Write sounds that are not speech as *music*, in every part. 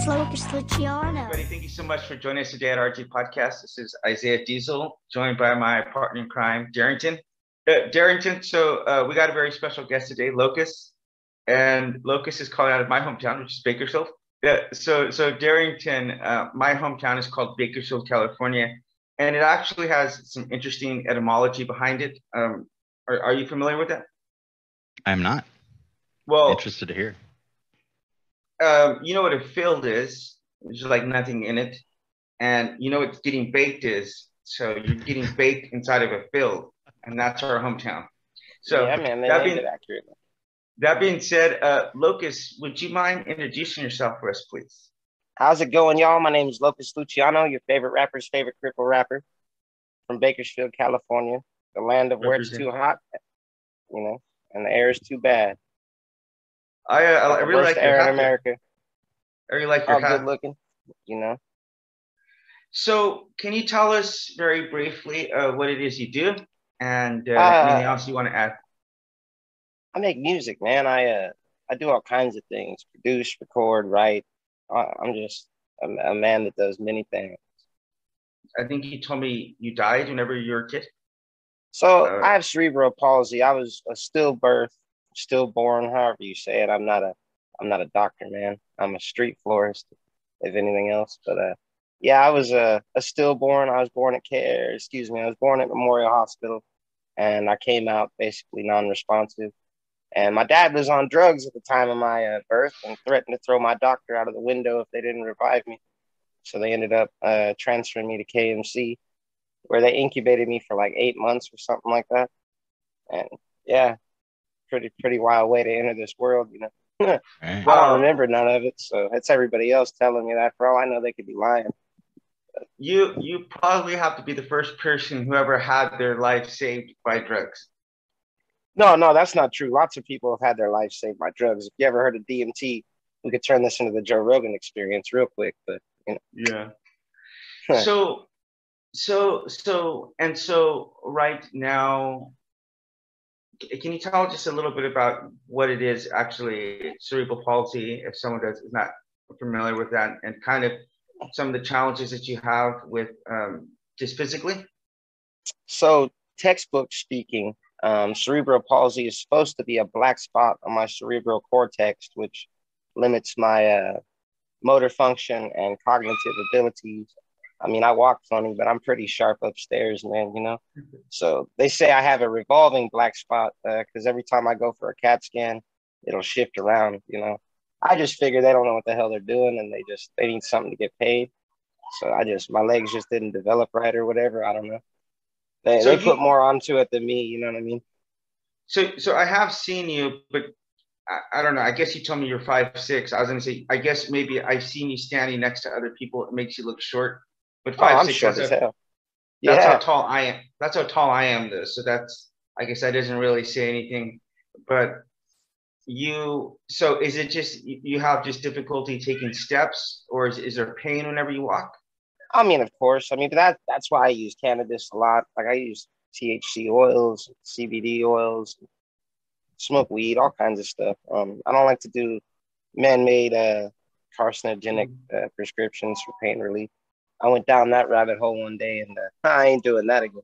It's Locust Luciano. Everybody, thank you so much for joining us today at RG Podcast. This is Isaiah Diesel, joined by my partner in crime, Darrington. Uh, Darrington, so uh, we got a very special guest today, Locust, and Locust is calling out of my hometown, which is Bakersfield. Yeah, so so Darrington, uh, my hometown is called Bakersfield, California, and it actually has some interesting etymology behind it. Um, are, are you familiar with that? I'm not. Well, Interested to hear. Um, you know what a field is? There's like nothing in it, and you know what getting baked is. So you're getting baked inside of a field, and that's our hometown. So yeah, man, that being that being said, uh, Locust, would you mind introducing yourself for us, please? How's it going, y'all? My name is Locust Luciano, your favorite rapper's favorite cripple rapper from Bakersfield, California, the land of where it's too hot, you know, and the air is too bad. I uh, I The really worst like your air in. America. I really like All your hat. good looking, you know. So, can you tell us very briefly uh, what it is you do, and uh, Uh, anything else you want to add? I make music, man. I uh, I do all kinds of things: produce, record, write. I, I'm just a, a man that does many things. I think you told me you died whenever you were a kid. So Uh, I have cerebral palsy. I was a stillbirth, stillborn, however you say it. I'm not a I'm not a doctor, man. I'm a street florist, if anything else. But uh, yeah, I was a, a stillborn. I was born at care. Excuse me. I was born at Memorial Hospital, and I came out basically non-responsive. And my dad was on drugs at the time of my uh, birth and threatened to throw my doctor out of the window if they didn't revive me. So they ended up uh, transferring me to KMC where they incubated me for like eight months or something like that. And yeah, pretty pretty wild way to enter this world, you know. *laughs* Right. I don't remember none of it, so it's everybody else telling me that. For all I know, they could be lying. You you probably have to be the first person who ever had their life saved by drugs. No, no, that's not true. Lots of people have had their life saved by drugs. If you ever heard of DMT, we could turn this into the Joe Rogan experience real quick. But you know. Yeah. So, so, so, and so, right now, c- can you tell just a little bit about what it is actually cerebral palsy, if someone does is not familiar with that, and kind of some of the challenges that you have with um, just physically? so textbook speaking, um, cerebral palsy is supposed to be a black spot on my cerebral cortex, which limits my uh, motor function and cognitive abilities. I mean, I walk funny, but I'm pretty sharp upstairs, man, you know? So they say I have a revolving black spot uh, because every time I go for a CAT scan, it'll shift around, you know? I just figure they don't know what the hell they're doing and they just, they need something to get paid. So I just, my legs just didn't develop right or whatever. I don't know. They, So they you- put more onto it than me, you know what I mean? So, so I have seen you, but I, I don't know. I guess you told me you're five six. I was gonna say, I guess maybe I've seen you standing next to other people. It makes you look short, but Oh, five I'm six. short that's as hell. That's how tall I am. That's how tall I am, though. So that's, I guess that doesn't really say anything. But you, so is it just you you have just difficulty taking steps, or is, is there pain whenever you walk? I mean, of course. I mean, that that's why I use cannabis a lot. Like I use THC oils, CBD oils, smoke weed, all kinds of stuff. Um, I don't like to do man-made uh, carcinogenic uh, prescriptions for pain relief. I went down that rabbit hole one day, and uh, I ain't doing that again.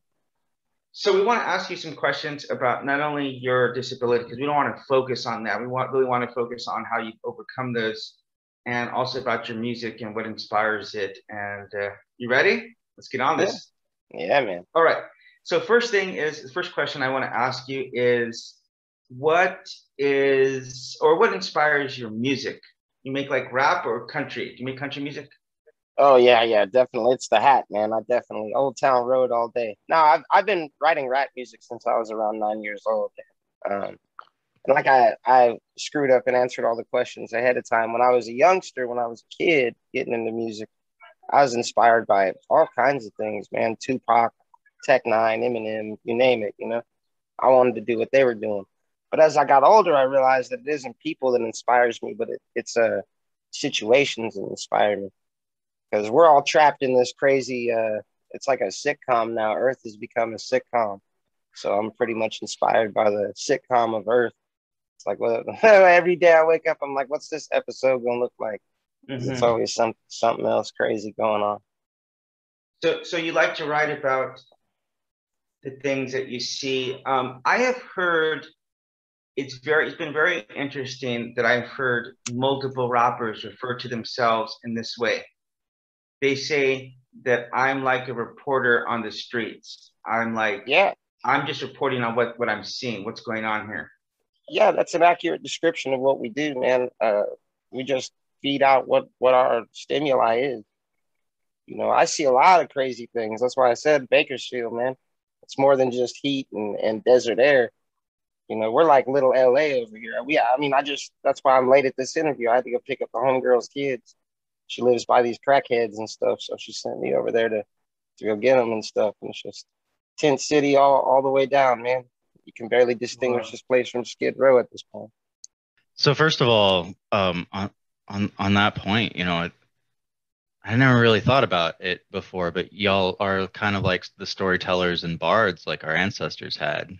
So we want to ask you some questions about not only your disability, because we don't want to focus on that. We want really want to focus on how you overcome those, and also about your music and what inspires it. And uh, you ready? Let's get on this. Yeah, man. All right. So first thing is the first question I want to ask you is what is or what inspires your music? You make like rap or country? Do you make country music? Oh yeah, yeah, definitely. It's the hat, man. I definitely Old Town Road all day. No, I've I've been writing rap music since I was around nine years old. Um, and like I I screwed up and answered all the questions ahead of time. When I was a youngster, when I was a kid getting into music, I was inspired by all kinds of things, man. Tupac, Tech N9ne, Eminem, you name it. You know, I wanted to do what they were doing. But as I got older, I realized that it isn't people that inspires me, but it, it's uh situations that inspire me because we're all trapped in this crazy uh it's like a sitcom now earth has become a sitcom so i'm pretty much inspired by the sitcom of earth it's like well *laughs* every day i wake up i'm like what's this episode gonna look like Mm-hmm. It's always some something else crazy going on. So, so you like to write about the things that you see. Um, I have heard it's very it's been very interesting that I've heard multiple rappers refer to themselves in this way. They say that I'm like a reporter on the streets. I'm like yeah, I'm just reporting on what what I'm seeing, what's going on here. Yeah, that's an accurate description of what we do, man. Uh, we just feed out what what our stimuli is. You know, I see a lot of crazy things. That's why I said Bakersfield, man. It's more than just heat and, and desert air. You know, we're like little LA over here. We, I mean, I just that's why I'm late at this interview. I had to go pick up the homegirl's kids. She lives by these crackheads and stuff, so she sent me over there to to go get them and stuff. And it's just tent city all all the way down, man. You can barely distinguish wow. this place from Skid Row at this point. So first of all, um, on on on that point, you know, I never really thought about it before, but y'all are kind of like the storytellers and bards like our ancestors had.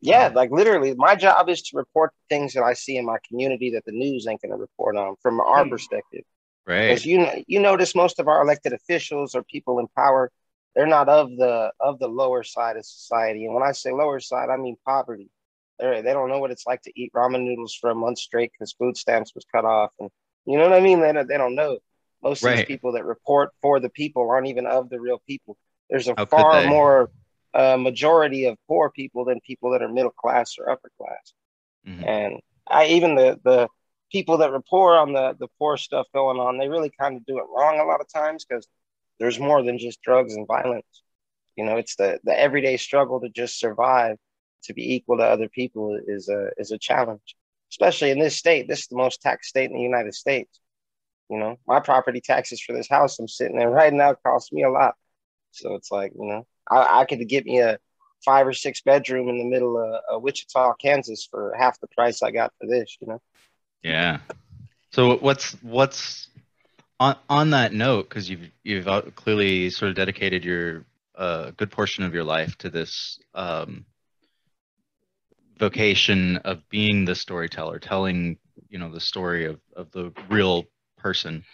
Yeah, like literally, my job is to report things that I see in my community that the news ain't going to report on from our hmm. perspective. Right. Because you you notice most of our elected officials or people in power, they're not of the of the lower side of society. And when I say lower side, I mean poverty. They they don't know what it's like to eat ramen noodles for a month straight because food stamps was cut off, and you know what I mean. They don't, they don't know. Most right. of these people that report for the people aren't even of the real people. There's a How far more uh, majority of poor people than people that are middle class or upper class. Mm-hmm. And I even the the people that report on the the poor stuff going on, they really kind of do it wrong a lot of times because there's more than just drugs and violence. You know, it's the the everyday struggle to just survive, to be equal to other people is a is a challenge, especially in this state. This is the most taxed state in the United States. You know, my property taxes for this house I'm sitting in right now cost me a lot. So it's like, you know, I, I could get me a five or six bedroom in the middle of, of Wichita, Kansas for half the price I got for this, you know? Yeah. So what's, what's on, on that note, cause you've, you've clearly sort of dedicated your, a uh, good portion of your life to this, um, vocation of being the storyteller, telling, you know, the story of, of the real person.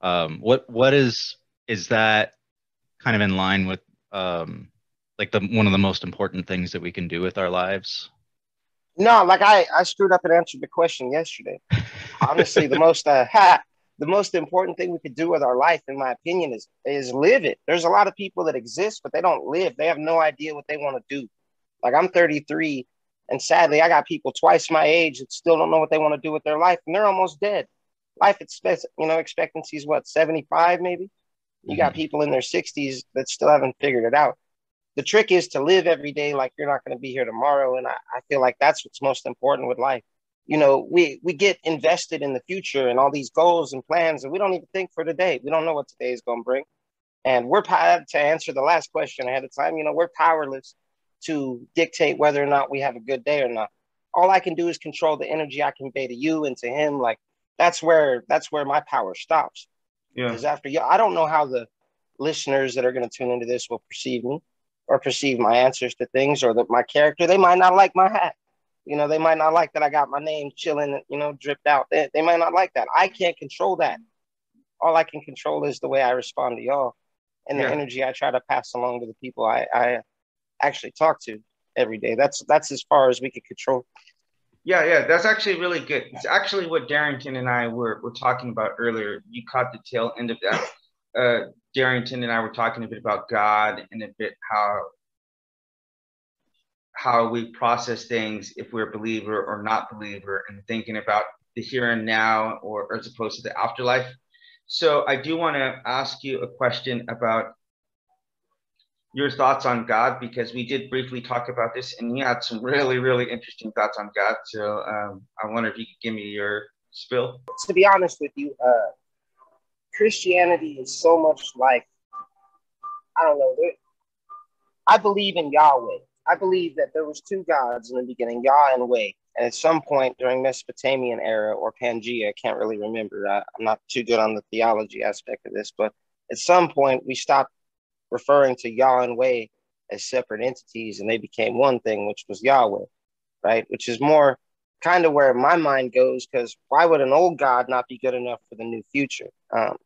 Um, what what is is that kind of in line with um, like the one of the most important things that we can do with our lives? No, like I I screwed up and answered the question yesterday. Honestly, the most uh, *laughs* ha, the most important thing we could do with our life, in my opinion, is is live it. There's a lot of people that exist, but they don't live. They have no idea what they want to do. Like I'm 33, and sadly, I got people twice my age that still don't know what they want to do with their life, and they're almost dead life expect you know expectancy is what 75 maybe you got mm-hmm. people in their 60s that still haven't figured it out the trick is to live every day like you're not going to be here tomorrow and I, I feel like that's what's most important with life. You know we we get invested in the future and all these goals and plans and we don't even think for today we don't know what today is going to bring. And we're to answer the last question ahead of time. You know we're powerless to dictate whether or not we have a good day or not. All i can do is control the energy i convey to you and to him. Like that's where that's where my power stops. Yeah. Because after you, I don't know how the listeners that are going to tune into this will perceive me or perceive my answers to things or that my character. They might not like my hat. You know, they might not like that I got my name chilling, you know, dripped out. They, they might not like that. I can't control that. All I can control is the way I respond to y'all and the yeah. energy I try to pass along to the people I, I actually talk to every day. That's that's as far as we can control. Yeah, yeah, that's actually really good. It's actually what Darrington and I were, were talking about earlier. You caught the tail end of that. Uh, Darrington and I were talking a bit about God and a bit how how we process things if we're a believer or not believer, and thinking about the here and now, or as opposed to the afterlife. So I do want to ask you a question about your thoughts on God because we did briefly talk about this and you had some really, really interesting thoughts on God. So um, I wonder if you could give me your spill. To be honest with you, uh, Christianity is so much like, I don't know, I believe in Yahweh. I believe that there was two gods in the beginning, Yah and Way. And at some point during Mesopotamian era or Pangea, I can't really remember. I, I'm not too good on the theology aspect of this, but at some point we stopped referring to Yah and Way as separate entities, and they became one thing, which was Yahweh, right? Which is more kind of where my mind goes because why would an old God not be good enough for the new future? Um,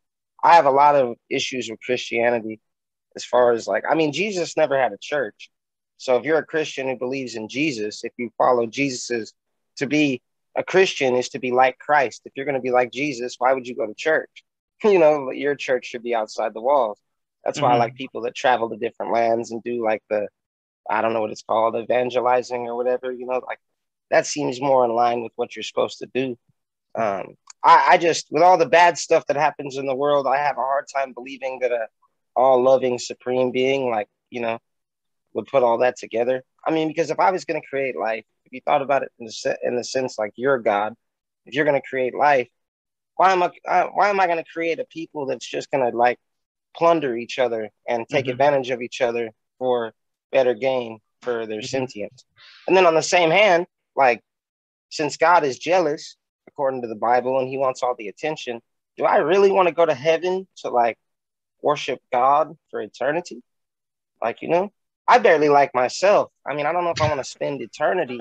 I have a lot of issues with Christianity as far as like, I mean, Jesus never had a church. So if you're a Christian who believes in Jesus, if you follow Jesus's to be a Christian is to be like Christ. If you're going to be like Jesus, why would you go to church? *laughs* you know, your church should be outside the walls. That's why mm-hmm. I like people that travel to different lands and do like the, I don't know what it's called, evangelizing or whatever. You know, like that seems more in line with what you're supposed to do. Um, I, I just, with all the bad stuff that happens in the world, I have a hard time believing that a all loving supreme being, like you know, would put all that together. I mean, because if I was going to create life, if you thought about it in the in the sense like you're God, if you're going to create life, why am I uh, why am I going to create a people that's just going to like plunder each other and take mm-hmm. advantage of each other for better gain for their mm-hmm. sentience? And then on the same hand, like since God is jealous according to the Bible and he wants all the attention, do I really want to go to heaven to like worship God for eternity? Like, you know, I barely like myself. I mean, I don't know if I want to spend eternity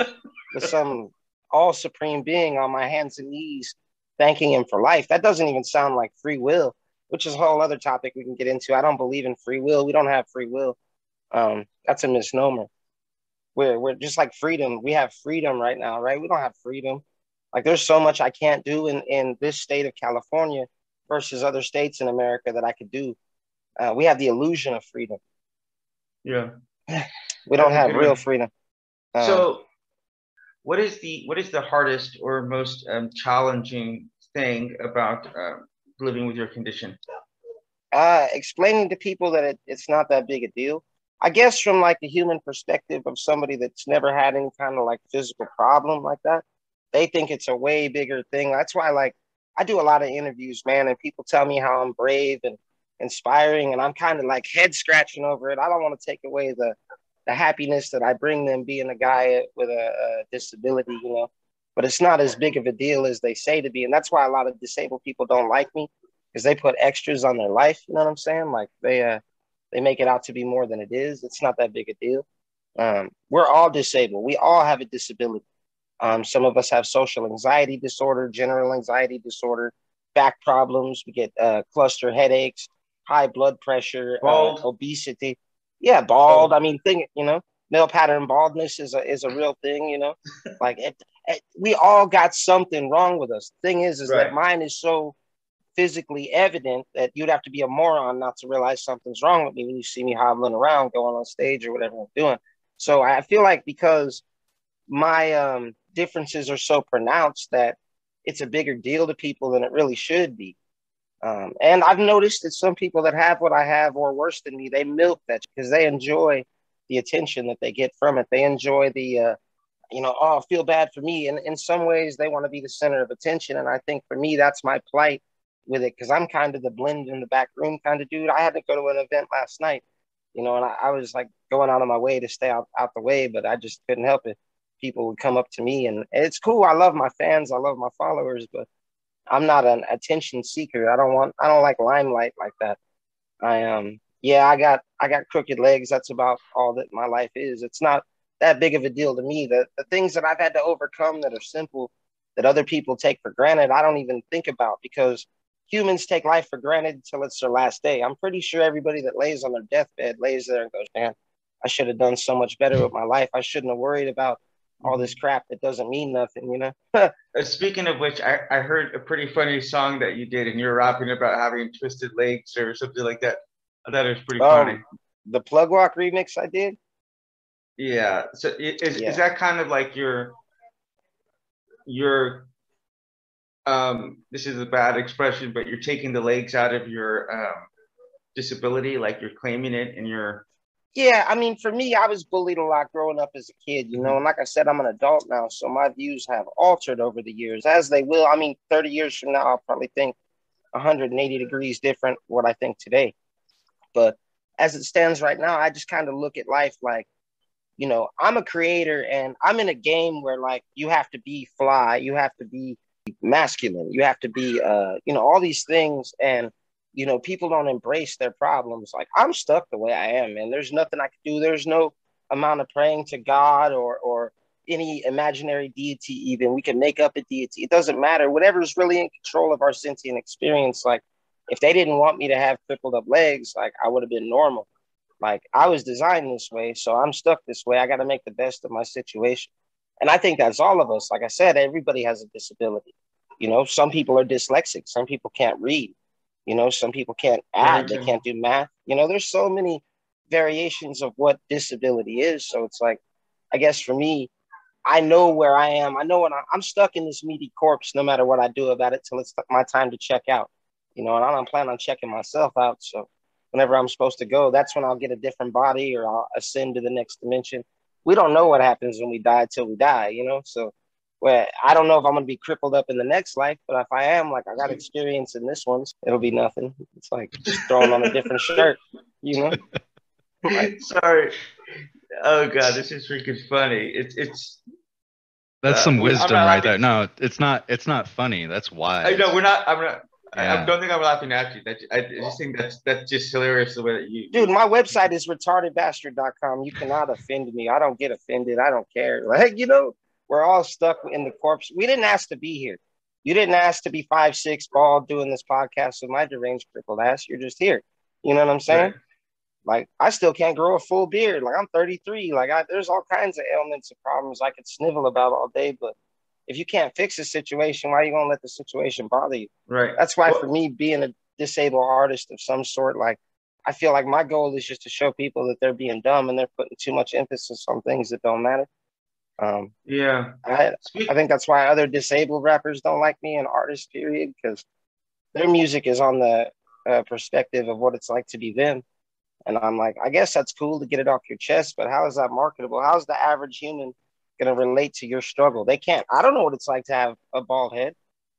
with some all supreme being on my hands and knees thanking him for life. That doesn't even sound like free will, which is a whole other topic we can get into. I don't believe in free will. We don't have free will. Um, that's a misnomer. We're, we're just like freedom. We have freedom right now, right? We don't have freedom. Like there's so much I can't do in, in this state of California versus other states in America that I could do. Uh, we have the illusion of freedom. Yeah. *sighs* we don't have real freedom. Um, so what is the what is the hardest or most um, challenging thing about uh, living with your condition? Uh, explaining to people that it, it's not that big a deal. I guess from like the human perspective of somebody that's never had any kind of like physical problem like that, they think it's a way bigger thing. That's why like I do a lot of interviews, man, and people tell me how I'm brave and inspiring, and I'm kind of like head scratching over it. I don't want to take away the the happiness that I bring them being a guy with a, a disability, you know. But it's not as big of a deal as they say to be, and that's why a lot of disabled people don't like me because they put extras on their life. You know what I'm saying? Like they uh they make it out to be more than it is. It's not that big a deal. Um, we're all disabled. We all have a disability. Um, some of us have social anxiety disorder, general anxiety disorder, back problems. We get uh, cluster headaches, high blood pressure, uh, obesity yeah, bald. I mean, thing, you know, male pattern baldness is a is a real thing. You know, *laughs* like it, it, we all got something wrong with us. thing is, is right. that mine is so physically evident that you'd have to be a moron not to realize something's wrong with me when you see me hobbling around, going on stage or whatever I'm doing. So I feel like because my um, differences are so pronounced that it's a bigger deal to people than it really should be. Um, and I've noticed that some people that have what I have or worse than me, they milk that because they enjoy the attention that they get from it. They enjoy the, uh, you know, oh, feel bad for me. And in some ways, they want to be the center of attention. And I think for me, that's my plight with it because I'm kind of the blend in the back room kind of dude. I had to go to an event last night, you know, and I, I was like going out of my way to stay out, out the way, but I just couldn't help it. People would come up to me, and it's cool. I love my fans, I love my followers, but I'm not an attention seeker. I don't want I don't like limelight like that. I um yeah, I got I got crooked legs. That's about all that my life is. It's not that big of a deal to me. The the things that I've had to overcome that are simple that other people take for granted, I don't even think about because humans take life for granted until it's their last day. I'm pretty sure everybody that lays on their deathbed lays there and goes, Man, I should have done so much better with my life. I shouldn't have worried about all this crap that doesn't mean nothing, you know? *laughs* Uh, speaking of which, I, I heard a pretty funny song that you did and you were rapping about having twisted legs or something like that. I thought it was pretty um, funny. The plug walk remix I did? Yeah. So is, yeah. is that kind of like your your um this is a bad expression, but you're taking the legs out of your um disability, like you're claiming it and you're yeah, I mean, for me, I was bullied a lot growing up as a kid, you know, and like I said, I'm an adult now, so my views have altered over the years, as they will. I mean, 30 years from now, I'll probably think 180 degrees different what I think today. But as it stands right now, I just kind of look at life like, you know, I'm a creator and I'm in a game where like you have to be fly, you have to be masculine, you have to be, uh, you know, all these things. And you know, people don't embrace their problems. Like I'm stuck the way I am, and There's nothing I can do. There's no amount of praying to God or or any imaginary deity, even. We can make up a deity. It doesn't matter. Whatever's really in control of our sentient experience. Like, if they didn't want me to have crippled up legs, like, I would have been normal. Like, I was designed this way, so I'm stuck this way. I got to make the best of my situation. And I think that's all of us. Like I said, everybody has a disability. You know, some people are dyslexic, some people can't read. You know, some people can't add, they mm-hmm. can't do math. You know, there's so many variations of what disability is. So it's like, I guess for me, I know where I am. I know when I, am stuck in this meaty corpse, no matter what I do about it, till it's my time to check out. You know, and I don't plan on checking myself out. So whenever I'm supposed to go, that's when I'll get a different body or I'll ascend to the next dimension. We don't know what happens when we die till we die, you know. So well, I don't know if I'm gonna be crippled up in the next life, but if I am, like I got experience in this one, it'll be nothing. It's like just throwing on a different *laughs* shirt, you know. Like, Sorry. Oh god, this is freaking funny. It's it's that's uh, some wisdom right laughing. there. No, it's not. It's not funny. That's why. I know we're not. I'm not. Yeah. I don't think I'm laughing at you. That, I just think that's that's just hilarious the way that you. Dude, my website is retardedbastard.com. You cannot offend me. I don't get offended. I don't care. Like you know, we're all stuck in the corpse. We didn't ask to be here. You didn't ask to be five six bald doing this podcast with my deranged crippled ass. You're just here. You know what I'm saying? Right. Like I still can't grow a full beard. Like I'm 33. Like I, there's all kinds of ailments and problems I could snivel about all day. But if you can't fix a situation, why are you gonna let the situation bother you? Right. That's why well, for me, being a disabled artist of some sort, like I feel like my goal is just to show people that they're being dumb and they're putting too much emphasis on things that don't matter. Um, yeah, I I think that's why other disabled rappers don't like me and artists, period, because their music is on the uh, perspective of what it's like to be them. And I'm like, I guess that's cool to get it off your chest, but how is that marketable? How's the average human going to relate to your struggle? They can't. I don't know what it's like to have a bald head.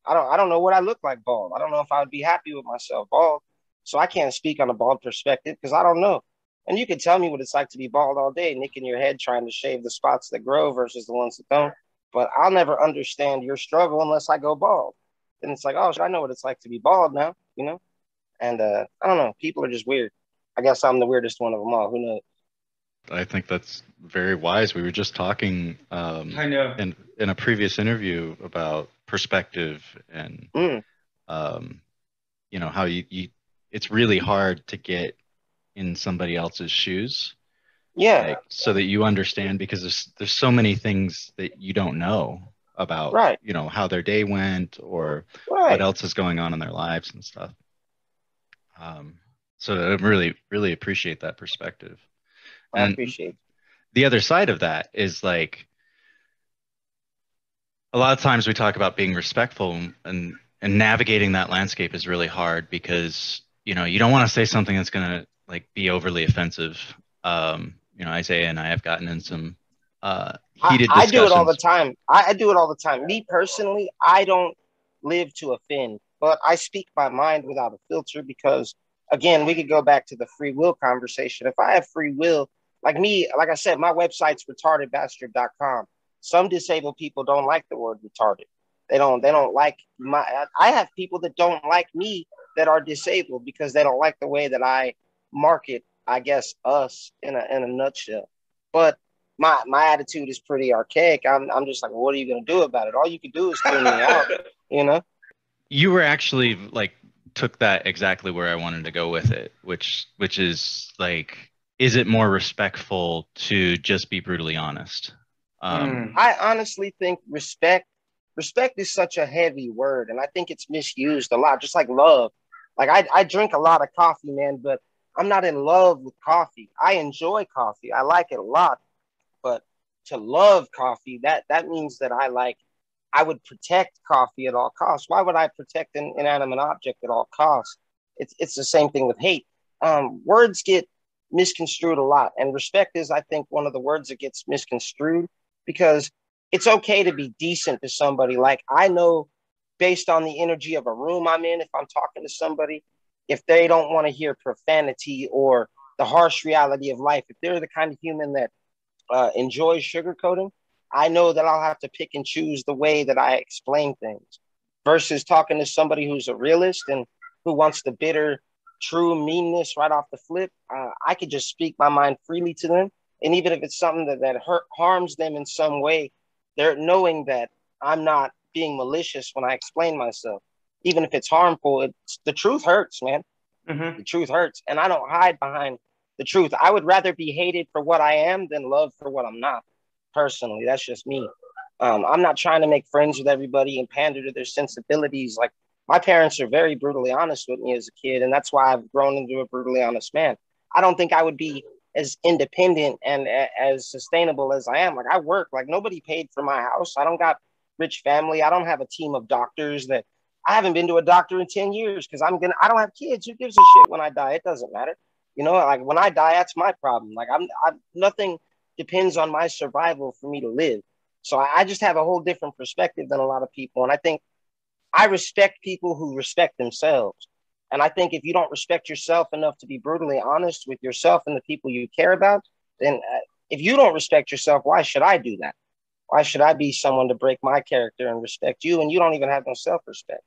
I don't. I don't know what I look like bald. I don't know if I would be happy with myself bald. So I can't speak on a bald perspective because I don't know. And you can tell me what it's like to be bald all day, nicking your head trying to shave the spots that grow versus the ones that don't. But I'll never understand your struggle unless I go bald. And it's like, oh, I know what it's like to be bald now, you know? And uh, I don't know. People are just weird. I guess I'm the weirdest one of them all. Who knows? I think that's very wise. We were just talking um, I know. in in a previous interview about perspective and mm. um, you know how you, you it's really hard to get in somebody else's shoes. Yeah. Like, so that you understand because there's there's so many things that you don't know about right. you know how their day went or right. what else is going on in their lives and stuff. Um, so I really, really appreciate that perspective. I appreciate. The other side of that is like a lot of times we talk about being respectful and and navigating that landscape is really hard because you know you don't want to say something that's going to like be overly offensive um you know isaiah and i have gotten in some uh heated I, I do it all the time I, I do it all the time me personally i don't live to offend but i speak my mind without a filter because again, we could go back to the free will conversation. If I have free will, like me, like I said, my website's retardedbastard.com. Some disabled people don't like the word retarded. They don't, they don't like my, I have people that don't like me that are disabled because they don't like the way that I market, I guess, us in a, in a nutshell. But my, my attitude is pretty archaic. I'm, I'm just like, well, what are you going to do about it? All you can do is tune me out, *laughs* you know? You were actually like took that exactly where I wanted to go with it, which which is like, is it more respectful to just be brutally honest? Um, hmm. I honestly think respect respect is such a heavy word, and I think it's misused a lot, just like love. Like I, I drink a lot of coffee, man, but I'm not in love with coffee. I enjoy coffee. I like it a lot, but to love coffee, that that means that I like I would protect coffee at all costs. Why would I protect an inanimate object at all costs? It's it's the same thing with hate. Um, words get misconstrued a lot, and respect is, I think, one of the words that gets misconstrued because it's okay to be decent to somebody. Like I know, based on the energy of a room I'm in, if I'm talking to somebody, if they don't want to hear profanity or the harsh reality of life, if they're the kind of human that uh, enjoys sugarcoating, I know that I'll have to pick and choose the way that I explain things versus talking to somebody who's a realist and who wants the bitter, true meanness right off the flip. Uh, I could just speak my mind freely to them And even if it's something that, that hurt harms them in some way, they're knowing that I'm not being malicious when I explain myself. Even if it's harmful, it's the truth hurts, man. Mm-hmm. The truth hurts. And I don't hide behind the truth. I would rather be hated for what I am than loved for what I'm not. Personally, that's just me. Um, I'm not trying to make friends with everybody and pander to their sensibilities. Like my parents are very brutally honest with me as a kid, and that's why I've grown into a brutally honest man. I don't think I would be as independent and a, as sustainable as I am. Like I work, like nobody paid for my house. I don't got rich family. I don't have a team of doctors that I haven't been to a doctor in 10 years because I'm gonna I don't have kids. Who gives a shit when I die? It doesn't matter. You know, like when I die, that's my problem. Like I'm, I'm nothing depends on my survival for me to live. So I, I just have a whole different perspective than a lot of people. And I think I respect people who respect themselves. And I think if you don't respect yourself enough to be brutally honest with yourself and the people you care about, then uh, if you don't respect yourself, why should I do that? Why should I be someone to break my character and respect you? And you don't even have no self respect.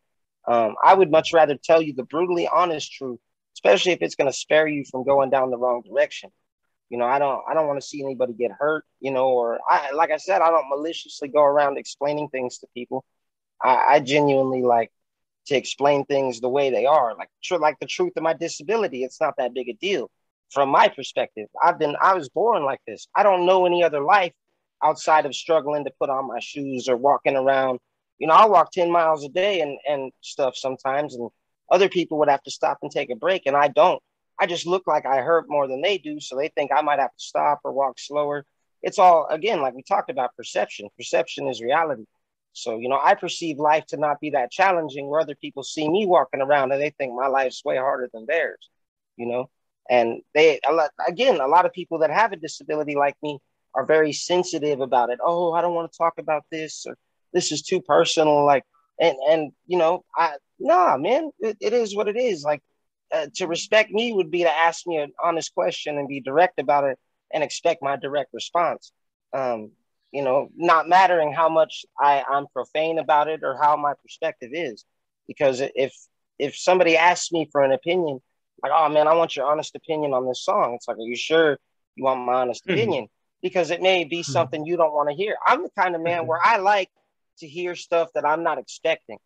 Um, I would much rather tell you the brutally honest truth, especially if it's going to spare you from going down the wrong direction. You know, I don't I don't want to see anybody get hurt, you know, or I like I said, I don't maliciously go around explaining things to people. I, I genuinely like to explain things the way they are. Like tr- like the truth of my disability, it's not that big a deal. From my perspective, I've been I was born like this. I don't know any other life outside of struggling to put on my shoes or walking around. You know, I walk 10 miles a day and, and stuff sometimes, and other people would have to stop and take a break, and I don't. I just look like I hurt more than they do. So they think I might have to stop or walk slower. It's all, again, like we talked about perception. Perception is reality. So, you know, I perceive life to not be that challenging where other people see me walking around and they think my life's way harder than theirs, you know? And they, a lot, again, a lot of people that have a disability like me are very sensitive about it. Oh, I don't want to talk about this or this is too personal. Like, and, and, you know, I, nah, man, it, it is what it is. Like, uh, to respect me would be to ask me an honest question and be direct about it and expect my direct response. Um, you know, not mattering how much I, I'm profane about it or how my perspective is. Because if if somebody asks me for an opinion, like, oh man, I want your honest opinion on this song, it's like, are you sure you want my honest mm-hmm. opinion? Because it may be mm-hmm. something you don't want to hear. I'm the kind of man mm-hmm. where I like to hear stuff that I'm not expecting.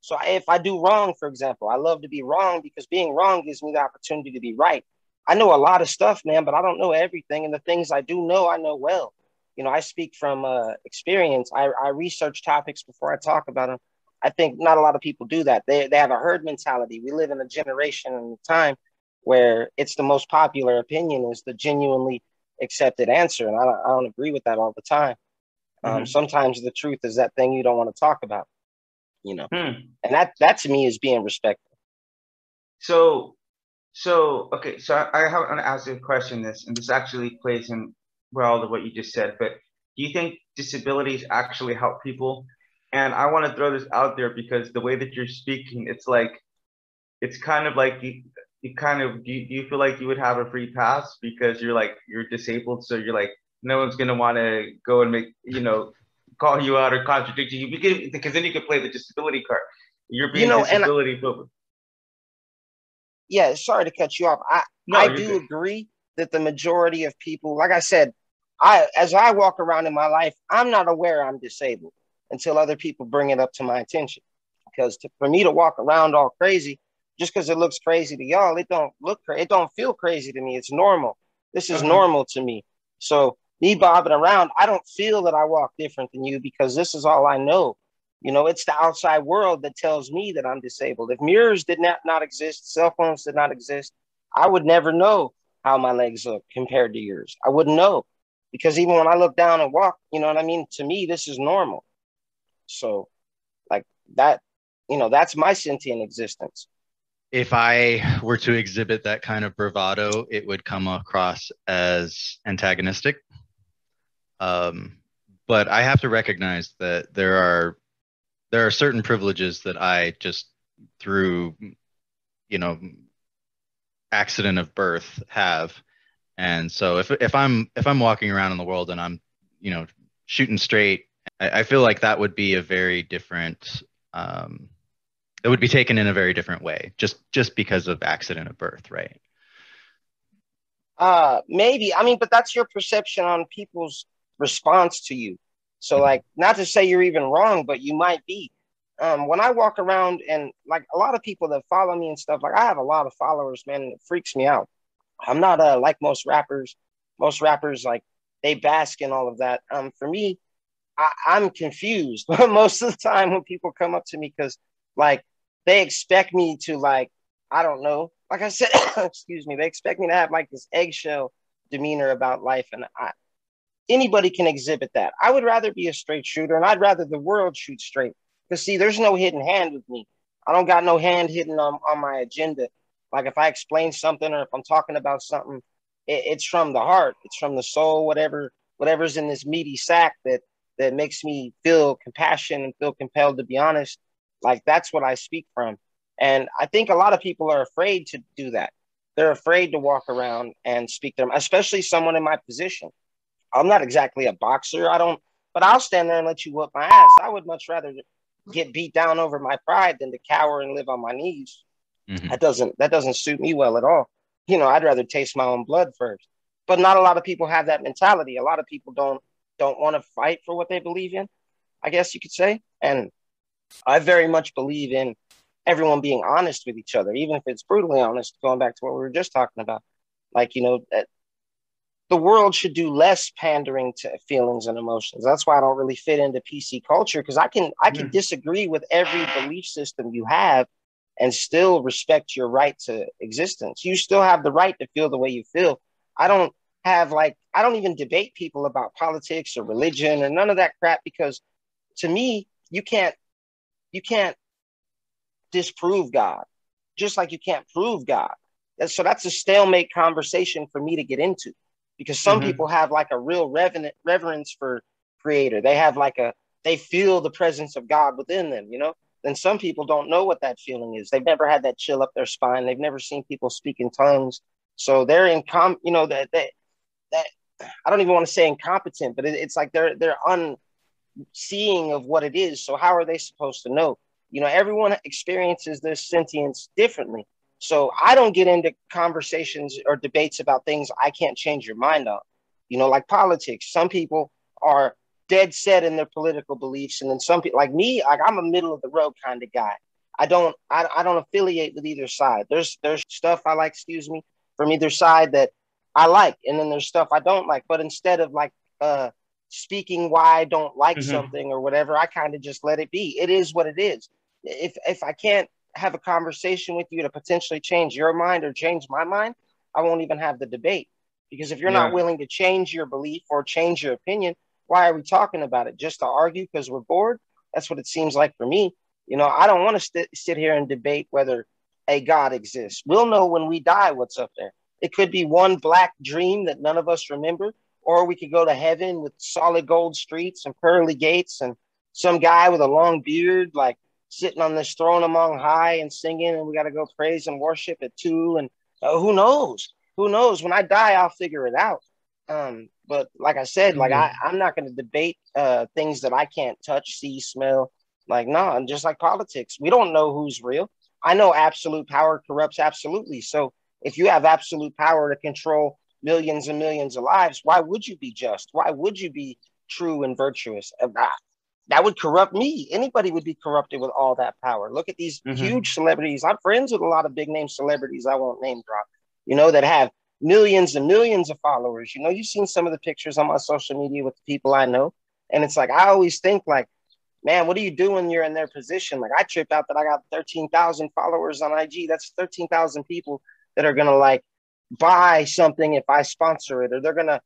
So if I do wrong, for example, I love to be wrong because being wrong gives me the opportunity to be right. I know a lot of stuff, man, but I don't know everything. And the things I do know, I know well. You know, I speak from uh, experience. I, I research topics before I talk about them. I think not a lot of people do that. They, they have a herd mentality. We live in a generation and time where it's the most popular opinion is the genuinely accepted answer. And I don't, I don't agree with that all the time. Um, mm-hmm. Sometimes the truth is that thing you don't want to talk about you know hmm. and that that to me is being respectful so so okay so i, I have to ask you a question this and this actually plays in well to what you just said but do you think disabilities actually help people and i want to throw this out there because the way that you're speaking it's like it's kind of like you, you kind of do you, do you feel like you would have a free pass because you're like you're disabled so you're like no one's going to want to go and make you know call you out or contradict you because then you can play the disability card. You're being you know, disability I, Yeah, sorry to cut you off. I no, I do good. agree that the majority of people, like I said, I as I walk around in my life, I'm not aware I'm disabled until other people bring it up to my attention. Because to, for me to walk around all crazy, just because it looks crazy to y'all, it don't look it don't feel crazy to me. It's normal. This is uh-huh. normal to me. So me bobbing around, I don't feel that I walk different than you because this is all I know. You know, it's the outside world that tells me that I'm disabled. If mirrors did not, not exist, cell phones did not exist, I would never know how my legs look compared to yours. I wouldn't know because even when I look down and walk, you know what I mean? To me, this is normal. So, like that, you know, that's my sentient existence. If I were to exhibit that kind of bravado, it would come across as antagonistic. Um, but I have to recognize that there are there are certain privileges that I just through you know accident of birth have and so if if i'm if i'm walking around in the world and i'm you know shooting straight i, I feel like that would be a very different um it would be taken in a very different way just just because of accident of birth right Uh, maybe. I mean, but that's your perception on people's response to you. So, mm-hmm. like, not to say you're even wrong, but you might be. Um, when I walk around and like a lot of people that follow me and stuff, like I have a lot of followers, man, and it freaks me out. I'm not uh, like most rappers. Most rappers, like, they bask in all of that. Um, for me, I, I'm confused *laughs* most of the time when people come up to me because, like, they expect me to, like, I don't know, like I said, *coughs* excuse me, they expect me to have like this eggshell demeanor about life, and I, anybody can exhibit that. I would rather be a straight shooter, and I'd rather the world shoot straight. Because see, there's no hidden hand with me. I don't got no hand hidden on, on my agenda. Like if I explain something or if I'm talking about something, it, it's from the heart, it's from the soul, whatever whatever's in this meaty sack that that makes me feel compassion and feel compelled to be honest. Like that's what I speak from. And I think a lot of people are afraid to do that. They're afraid to walk around and speak them, especially someone in my position. I'm not exactly a boxer. I don't, but I'll stand there and let you whoop my ass. I would much rather get beat down over my pride than to cower and live on my knees. Mm-hmm. That doesn't that doesn't suit me well at all. You know, I'd rather taste my own blood first. But not a lot of people have that mentality. A lot of people don't don't want to fight for what they believe in. I guess you could say. And I very much believe in everyone being honest with each other, even if it's brutally honest, going back to what we were just talking about. Like, you know, that the world should do less pandering to feelings and emotions. That's why I don't really fit into PC culture because I can I can mm. disagree with every belief system you have and still respect your right to existence. You still have the right to feel the way you feel. I don't have like I don't even debate people about politics or religion or none of that crap because to me you can't you can't disprove God, just like you can't prove God. And so that's a stalemate conversation for me to get into because some mm-hmm. people have like a real reverent, reverence for creator. They have like a, they feel the presence of God within them, you know? Then some people don't know what that feeling is. They've never had that chill up their spine. They've never seen people speak in tongues. So they're in com, you know, that, that, that, I don't even want to say incompetent, but it, it's like they're, they're unseeing of what it is. So how are they supposed to know? You know, everyone experiences this sentience differently. So I don't get into conversations or debates about things I can't change your mind on. You know, like politics. Some people are dead set in their political beliefs, and then some people, like me, like I'm a middle of the road kind of guy. I don't, I, I don't affiliate with either side. There's, there's stuff I like, excuse me, from either side that I like, and then there's stuff I don't like. But instead of like uh, speaking why I don't like mm-hmm. something or whatever, I kind of just let it be. It is what it is if if I can't have a conversation with you to potentially change your mind or change my mind, I won't even have the debate. Because if you're yeah. not willing to change your belief or change your opinion, why are we talking about it? Just to argue because we're bored? That's what it seems like for me. You know, I don't want to sit here and debate whether a God exists. We'll know when we die what's up there. It could be one black dream that none of us remember, or we could go to heaven with solid gold streets and pearly gates and some guy with a long beard like sitting on this throne among high and singing, and we got to go praise and worship at two. And uh, who knows? Who knows? When I die, I'll figure it out. Um, but like I said, like I, I'm not going to debate uh, things that I can't touch, see, smell. Like, no, nah, just like politics, we don't know who's real. I know absolute power corrupts absolutely. So if you have absolute power to control millions and millions of lives, why would you be just? Why would you be true and virtuous? Uh, that would corrupt me. Anybody would be corrupted with all that power. Look at these mm-hmm. huge celebrities. I'm friends with a lot of big name celebrities. I won't name drop, you know, that have millions and millions of followers. You know, you've seen some of the pictures on my social media with the people I know. And it's like, I always think like, man, what are you doing? You're in their position. Like I trip out that I got 13,000 followers on IG. That's 13,000 people that are going to like buy something if I sponsor it, or they're going to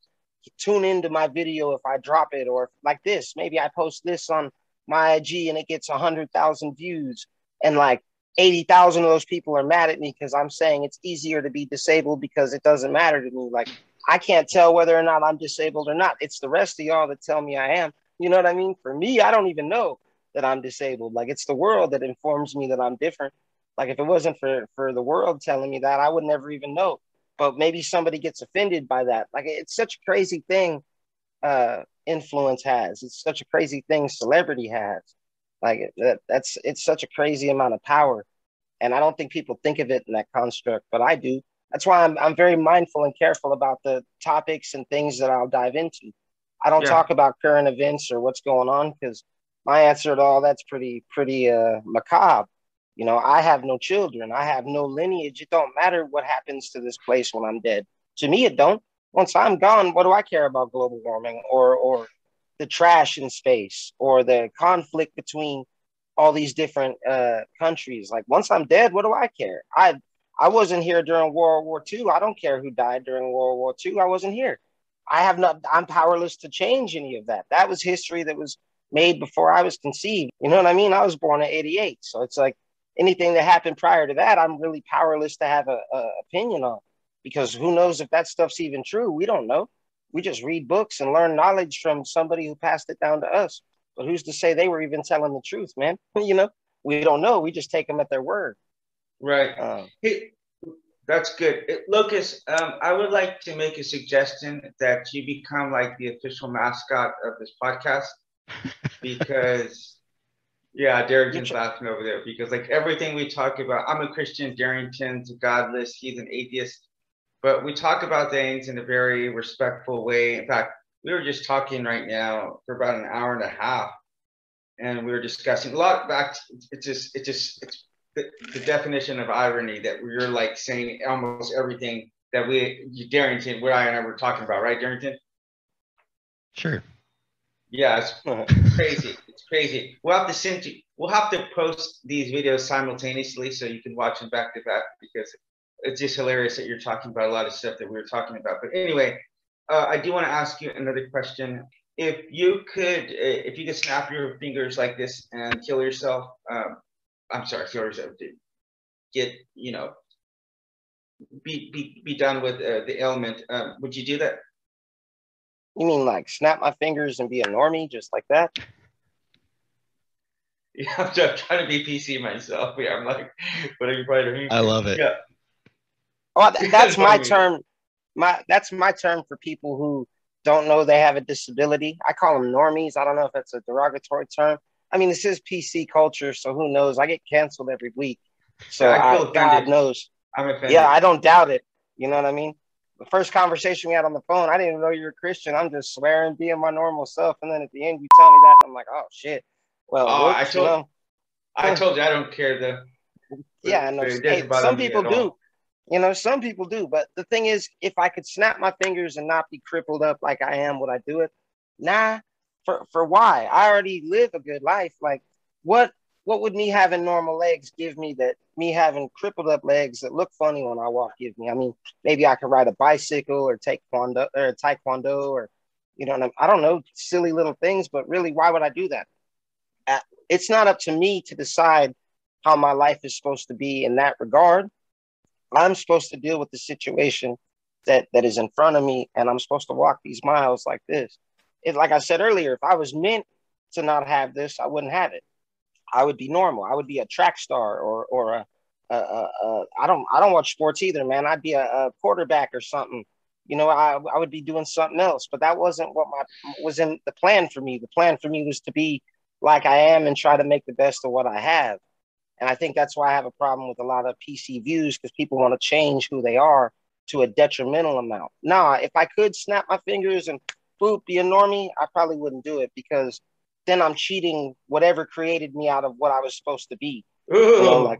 tune into my video if I drop it, or like this, maybe I post this on my IG and it gets a hundred thousand views, and like eighty thousand of those people are mad at me because I'm saying it's easier to be disabled because it doesn't matter to me. Like I can't tell whether or not I'm disabled or not. It's the rest of y'all that tell me I am. You know what I mean? For me, I don't even know that I'm disabled. Like it's the world that informs me that I'm different. Like if it wasn't for for the world telling me that, I would never even know but maybe somebody gets offended by that. Like it's such a crazy thing uh, influence has. It's such a crazy thing celebrity has. Like that, that's it's such a crazy amount of power, and I don't think people think of it in that construct, but I do. That's why I'm I'm very mindful and careful about the topics and things that I'll dive into. I don't yeah. talk about current events or what's going on because my answer to all that's pretty pretty uh, macabre. You know, I have no children. I have no lineage. It don't matter what happens to this place when I'm dead. To me, it don't. Once I'm gone, what do I care about global warming or or the trash in space or the conflict between all these different uh, countries? Like once I'm dead, what do I care? I I wasn't here during World War II. I don't care who died during World War II. I wasn't here. I have not. I'm powerless to change any of that. That was history that was made before I was conceived. You know what I mean? I was born in 88. So it's like anything that happened prior to that, I'm really powerless to have a, a opinion on because who knows if that stuff's even true? We don't know. We just read books and learn knowledge from somebody who passed it down to us. But who's to say they were even telling the truth, man? *laughs* you know, we don't know. We just take them at their word. Right. Um, hey, that's good. Lucas, um, I would like to make a suggestion that you become like the official mascot of this podcast *laughs* because yeah, Darrington's laughing over there because like everything we talk about, I'm a Christian, Darrington's godless, he's an atheist, but we talk about things in a very respectful way. In fact, we were just talking right now for about an hour and a half, and we were discussing a lot. Back, it's just, it's just, it's the, the definition of irony that we're like saying almost everything that we, Darrington, what I and I were talking about, right, Darrington? Sure. Yeah, it's *laughs* crazy. It's crazy. We'll have to send you. We'll have to post these videos simultaneously so you can watch them back to back because it's just hilarious that you're talking about a lot of stuff that we were talking about. But anyway, uh, I do want to ask you another question. If you could, uh, if you could snap your fingers like this and kill yourself, um, I'm sorry, kill yourself, get you know, be be be done with uh, the ailment. Um, would you do that? You mean like snap my fingers and be a normie just like that? *laughs* Yeah, I'm trying to be PC myself. Yeah, I'm like, what are you probably I love it. Yeah. Oh, *laughs* that's my term. My that's my term for people who don't know they have a disability. I call them normies. I don't know if that's a derogatory term. I mean, this is PC culture, so who knows? I get canceled every week, so I I, God knows. I'm offended. Yeah, I don't doubt it. You know what I mean? the first conversation we had on the phone, I didn't even know you're a Christian. I'm just swearing, being my normal self, and then at the end, you tell me that, I'm like, oh shit. Well, oh, I told, you know? I told you I don't care. though. yeah, no, hey, some people do. You know, some people do, but the thing is, if I could snap my fingers and not be crippled up like I am, would I do it? Nah. For for why? I already live a good life. Like, what what would me having normal legs give me that me having crippled up legs that look funny when I walk give me? I mean, maybe I could ride a bicycle or take taekwondo or taekwondo or you know, I don't know, silly little things, but really, why would I do that? Uh, it's not up to me to decide how my life is supposed to be in that regard. I'm supposed to deal with the situation that that is in front of me, and I'm supposed to walk these miles like this. It, like I said earlier, if I was meant to not have this, I wouldn't have it. I would be normal. I would be a track star or or a, a, a, a I don't I don't watch sports either, man. I'd be a, a quarterback or something. You know, I I would be doing something else. But that wasn't what my was in the plan for me. The plan for me was to be like I am and try to make the best of what I have. And I think that's why I have a problem with a lot of PC views because people want to change who they are to a detrimental amount. Nah, if I could snap my fingers and boop, be a normie, I probably wouldn't do it because then I'm cheating whatever created me out of what I was supposed to be. You know, oh. like,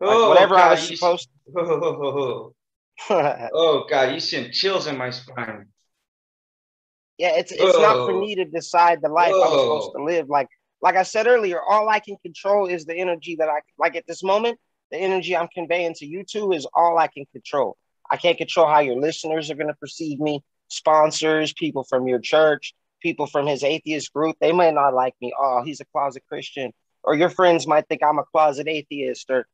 oh, whatever God, I was supposed to. *laughs* Oh, oh, God, you sent chills in my spine. *laughs* Yeah, it's it's oh. not for oh. me to decide the life oh. I was supposed oh. to live. Like like I said earlier, all I can control is the energy that I like at this moment. The energy I'm conveying to you two is all I can control. I can't control how your listeners are going to perceive me, sponsors, people from your church, people from his atheist group, they might not like me. Oh, he's a closet Christian. Or your friends might think I'm a closet atheist. Or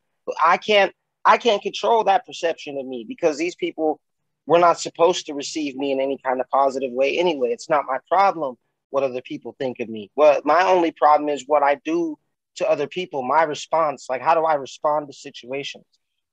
I can't I can't control that perception of me because these people were not supposed to receive me in any kind of positive way anyway. It's not my problem what other people think of me. Well, my only problem is what I do to other people, my response. Like, how do I respond to situations?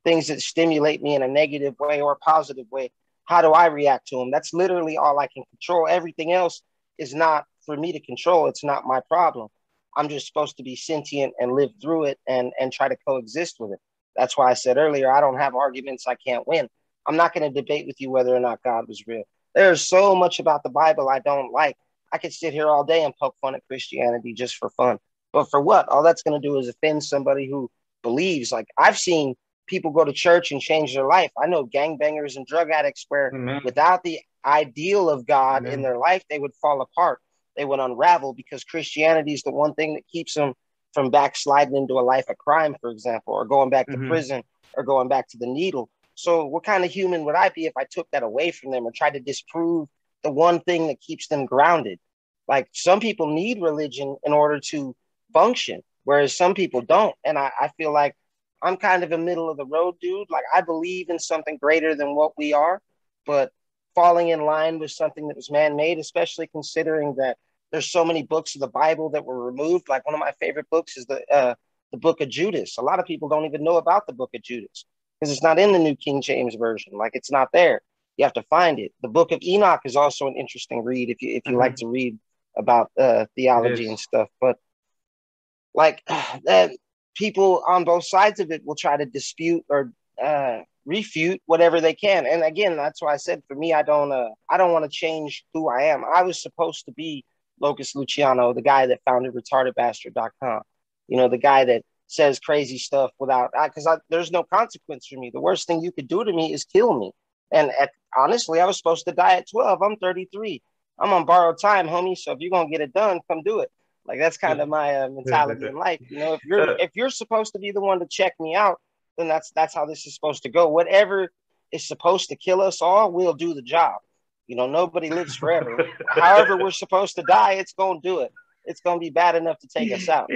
Things that stimulate me in a negative way or a positive way. How do I react to them? That's literally all I can control. Everything else is not for me to control. It's not my problem. I'm just supposed to be sentient and live through it and and try to coexist with it. That's why I said earlier I don't have arguments I can't win. I'm not going to debate with you whether or not God was real. There's so much about the Bible I don't like. I could sit here all day and poke fun at Christianity just for fun. But for what? All that's going to do is offend somebody who believes. Like I've seen people go to church and change their life. I know gangbangers and drug addicts where Amen. without the ideal of God Amen. in their life, they would fall apart. They would unravel because Christianity is the one thing that keeps them from backsliding into a life of crime, for example, or going back to mm-hmm. prison or going back to the needle. So, what kind of human would I be if I took that away from them or tried to disprove the one thing that keeps them grounded? Like some people need religion in order to function, whereas some people don't. And I, I feel like I'm kind of a middle of the road dude. Like I believe in something greater than what we are, but falling in line with something that was man-made, especially considering that there's so many books of the Bible that were removed. Like one of my favorite books is the uh, the Book of Judas. A lot of people don't even know about the Book of Judas because it's not in the New King James version. Like it's not there. You have to find it. The Book of Enoch is also an interesting read if you if you mm-hmm. like to read about uh, theology and stuff. But like *sighs* that, people on both sides of it will try to dispute or uh, refute whatever they can. And again, that's why I said for me, I don't uh, I don't want to change who I am. I was supposed to be Locus Luciano, the guy that founded retardedbastard.com. You know, the guy that says crazy stuff without because there's no consequence for me. The worst thing you could do to me is kill me. And at, honestly, I was supposed to die at 12. I'm 33. I'm on borrowed time, homie. So if you're gonna get it done, come do it. Like that's kind of my uh, mentality in life. You know, if you're if you're supposed to be the one to check me out, then that's that's how this is supposed to go. Whatever is supposed to kill us all, we'll do the job. You know, nobody lives forever. *laughs* However, we're supposed to die, it's gonna do it. It's gonna be bad enough to take us out.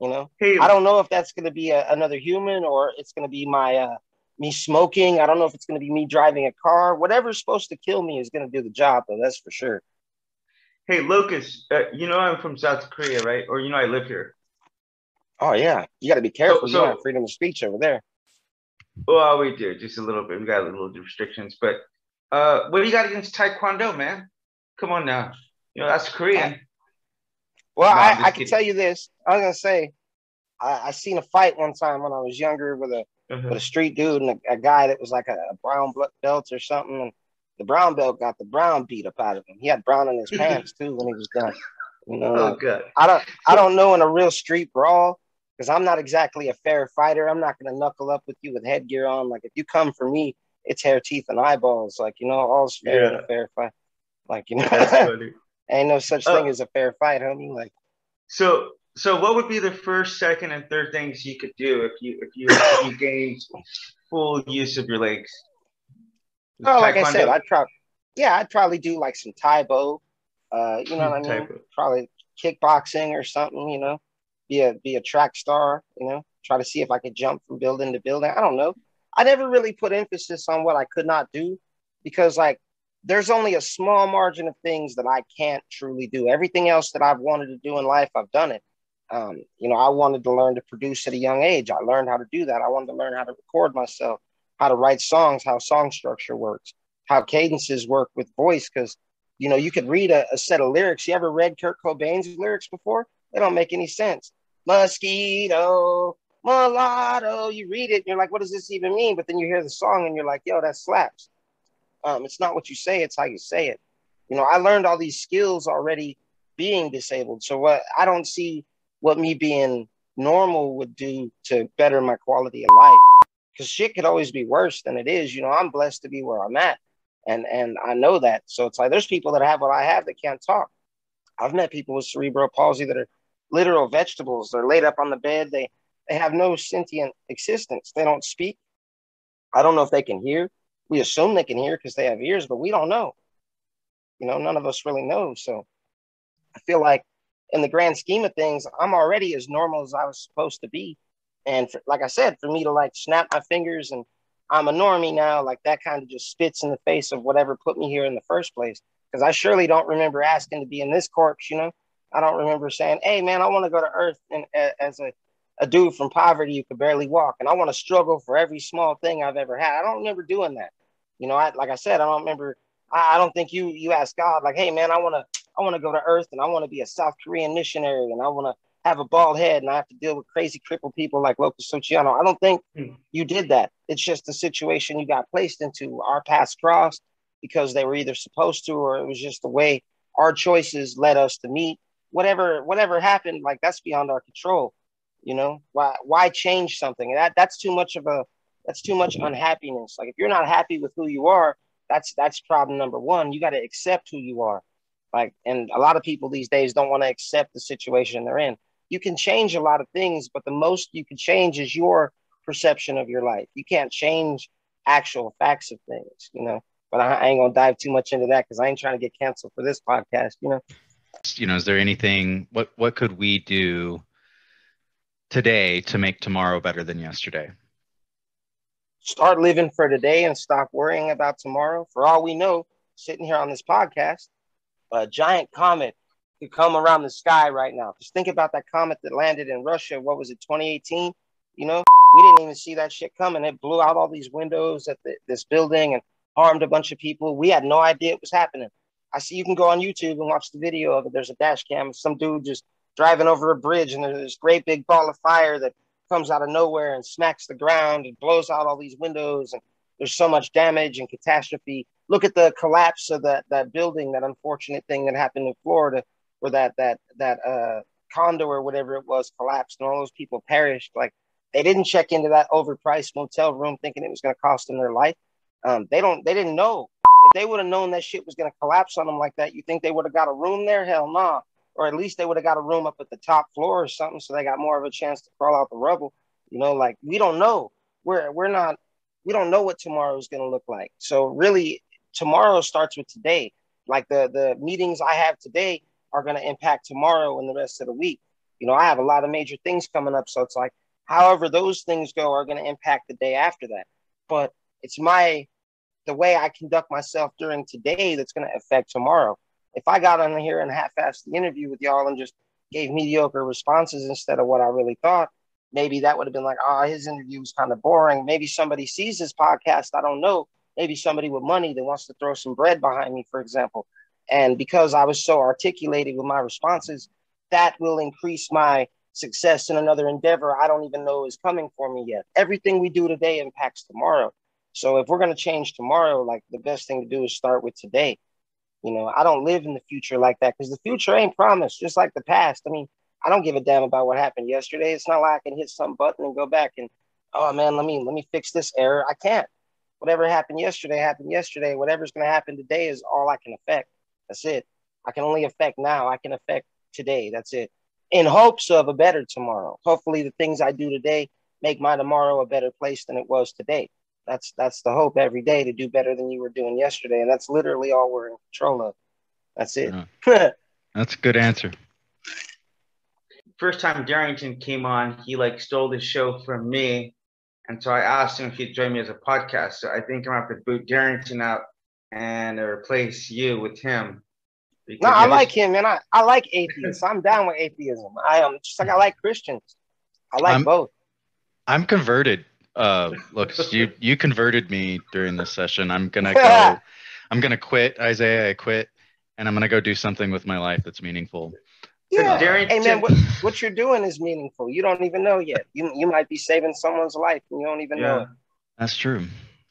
You know, I don't know if that's gonna be a, another human or it's gonna be my uh, me smoking. I don't know if it's gonna be me driving a car. Whatever's supposed to kill me is gonna do the job, though. That's for sure. Hey, Lucas, uh, you know I'm from South Korea, right? Or you know I live here. Oh yeah, you got to be careful. So, so, you have freedom of speech over there. Well, we do just a little bit. We got a little restrictions, but uh, what do you got against Taekwondo, man? Come on now, you know that's Korean. Well, no, I, I can tell you this. I was gonna say, I, I seen a fight one time when I was younger with a uh-huh. with a street dude and a, a, guy that was like a, a brown belt or something. And the brown belt got the brown beat up out of him. He had brown in his *laughs* pants too when he was done. You know, oh, good. I don't I don't know in a real street brawl because I'm not exactly a fair fighter. I'm not gonna knuckle up with you with headgear on. Like if you come for me, it's hair, teeth, and eyeballs. Like you know, all's fair yeah. in a fair fight. Like you know, *laughs* ain't no such thing uh, as a fair fight, homie. Like so. So what would be the first, second, and third things you could do if you if you, if you gained full use of your legs? Oh, like I said, I'd probably yeah, I'd probably do like some Tae Bo. Uh, you know what I mean? Probably kickboxing or something. You know, be a be a track star. You know, try to see if I could jump from building to building. I don't know. I never really put emphasis on what I could not do because like there's only a small margin of things that I can't truly do. Everything else that I've wanted to do in life, I've done it. Um, you know, I wanted to learn to produce at a young age. I learned how to do that. I wanted to learn how to record myself how to write songs, how song structure works, how cadences work with voice. Because you know, you could read a, a, set of lyrics. You ever read Kurt Cobain's lyrics before? They don't make any sense. Mosquito, mulatto. You read it, and you're like, what does this even mean? But then you hear the song, and you're like, yo, that slaps. Um, it's not what you say; it's how you say it. You know, I learned all these skills already being disabled. So what I don't see what me being normal would do to better my quality of life because shit could always be worse than it is. You know, I'm blessed to be where I'm at, and and I know that. So it's like there's people that have what I have that can't talk. I've met people with cerebral palsy that are literal vegetables. They're laid up on the bed. They they have no sentient existence. They don't speak. I don't know if they can hear. We assume they can hear because they have ears, but we don't know. You know, none of us really know. So I feel like in the grand scheme of things, I'm already as normal as I was supposed to be and for, like I said, for me to like snap my fingers and I'm a normie now, like that kind of just spits in the face of whatever put me here in the first place. Because I surely don't remember asking to be in this corpse, you know. I don't remember saying, "Hey, man, I want to go to Earth and as a a dude from poverty who could barely walk, and I want to struggle for every small thing I've ever had." I don't remember doing that. You know, I like I said, I don't remember. I, I don't think you you asked God like, "Hey, man, I want to I want to go to Earth and I want to be a South Korean missionary and I want to have a bald head and I have to deal with crazy crippled people like Locus Luciano. I don't think hmm. you did that. It's just the situation you got placed into. Our paths crossed because they were either supposed to or it was just the way our choices led us to meet. Whatever whatever happened, like that's beyond our control. You know, why why change something? That that's too much of a that's too much unhappiness. Like if you're not happy with who you are, that's that's problem number one. You got to accept who you are. Like, and a lot of people these days don't want to accept the situation they're in. You can change a lot of things, but the most you can change is your perception of your life. You can't change actual facts of things, you know. But I, I ain't gonna dive too much into that because I ain't trying to get canceled for this podcast, you know. You know, is there anything? What what could we do today to make tomorrow better than yesterday? Start living for today and stop worrying about tomorrow. For all we know, sitting here on this podcast, a giant comet could come around the sky right now. Just think about that comet that landed in Russia. What was it, 2018? You know, we didn't even see that shit coming. It blew out all these windows at the, this building and harmed a bunch of people. We had no idea it was happening. I see you can go on YouTube and watch the video of it. There's a dash cam some dude just driving over a bridge, and there's this great big ball of fire that comes out of nowhere and smacks the ground and blows out all these windows. And there's so much damage and catastrophe. Look at the collapse of that that building, that unfortunate thing that happened in Florida, where that that that uh, condo or whatever it was collapsed, and all those people perished. Like they didn't check into that overpriced motel room thinking it was going to cost them their life. Um, they don't. They didn't know. If they would have known that shit was going to collapse on them like that, you think they would have got a room there? Hell no. Nah or at least they would have got a room up at the top floor or something, so they got more of a chance to crawl out the rubble. You know, like we don't know. We're we're not. We don't know what tomorrow is going to look like. So really, tomorrow starts with today. Like the the meetings I have today are going to impact tomorrow and the rest of the week. You know, I have a lot of major things coming up, so it's like however those things go are going to impact the day after that. But it's my the way I conduct myself during today that's going to affect tomorrow if I got on here and half-assed the interview with y'all and just gave mediocre responses instead of what I really thought, maybe that would have been like, oh, his interview was kind of boring. Maybe somebody sees this podcast. I don't know. Maybe somebody with money that wants to throw some bread behind me, for example. And because I was so articulated with my responses, that will increase my success in another endeavor I don't even know is coming for me yet. Everything we do today impacts tomorrow. So if we're going to change tomorrow, like the best thing to do is start with today. You know, I don't live in the future like that because the future ain't promised, just like the past. I mean, I don't give a damn about what happened yesterday. It's not like I can hit some button and go back and, oh man, let me let me fix this error. I can't. Whatever happened yesterday happened yesterday. Whatever's going to happen today is all I can affect. That's it. I can only affect now. I can affect today. That's it. In hopes of a better tomorrow. Hopefully, the things I do today make my tomorrow a better place than it was today that's that's the hope every day to do better than you were doing yesterday and that's literally all we're in control of that's it yeah. *laughs* that's a good answer first time darrington came on he like stole the show from me and so i asked him if he'd join me as a podcast so i think i'm gonna have to boot darrington out and replace you with him no i like him man I, I like atheists *laughs* i'm down with atheism i am just like i like christians i like I'm, both i'm converted uh, look, *laughs* you you converted me during this session. I'm gonna go. *laughs* I'm gonna quit, Isaiah. I quit, and I'm gonna go do something with my life that's meaningful. Yeah, hey man, *laughs* what, what you're doing is meaningful. You don't even know yet. You you might be saving someone's life, and you don't even yeah. know it. That's true.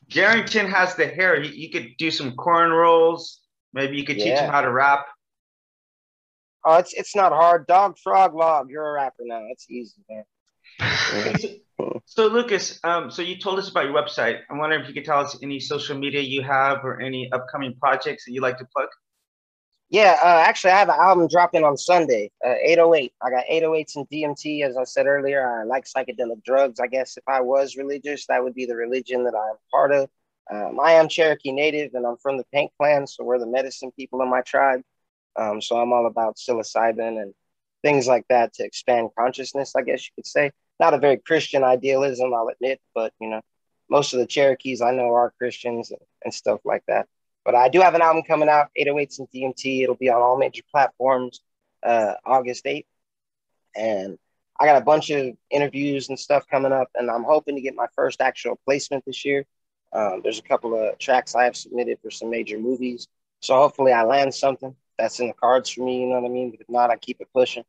Darrington has the hair. You, you could do some corn rolls. Maybe you could yeah. teach him how to rap. Oh, it's it's not hard. Dog, frog, log. You're a rapper now. It's easy, man. *laughs* So Lucas, um, so you told us about your website. I wonder if you could tell us any social media you have or any upcoming projects that you'd like to plug. Yeah, uh, actually, I have an album dropping on Sunday, uh, 808. I got 808s and DMT. As I said earlier, I like psychedelic drugs. I guess if I was religious, that would be the religion that I'm part of. Um, I am Cherokee Native and I'm from the Paint Clan, so we're the medicine people in my tribe. Um, so I'm all about psilocybin and things like that to expand consciousness, I guess you could say not a very Christian idealism, I'll admit, but you know, most of the Cherokees I know are Christians and, stuff like that. But I do have an album coming out, 808s and DMT. It'll be on all major platforms uh, August 8th. And I got a bunch of interviews and stuff coming up, and I'm hoping to get my first actual placement this year. Um, there's a couple of tracks I have submitted for some major movies. So hopefully I land something that's in the cards for me, you know what I mean? But if not, I keep it pushing.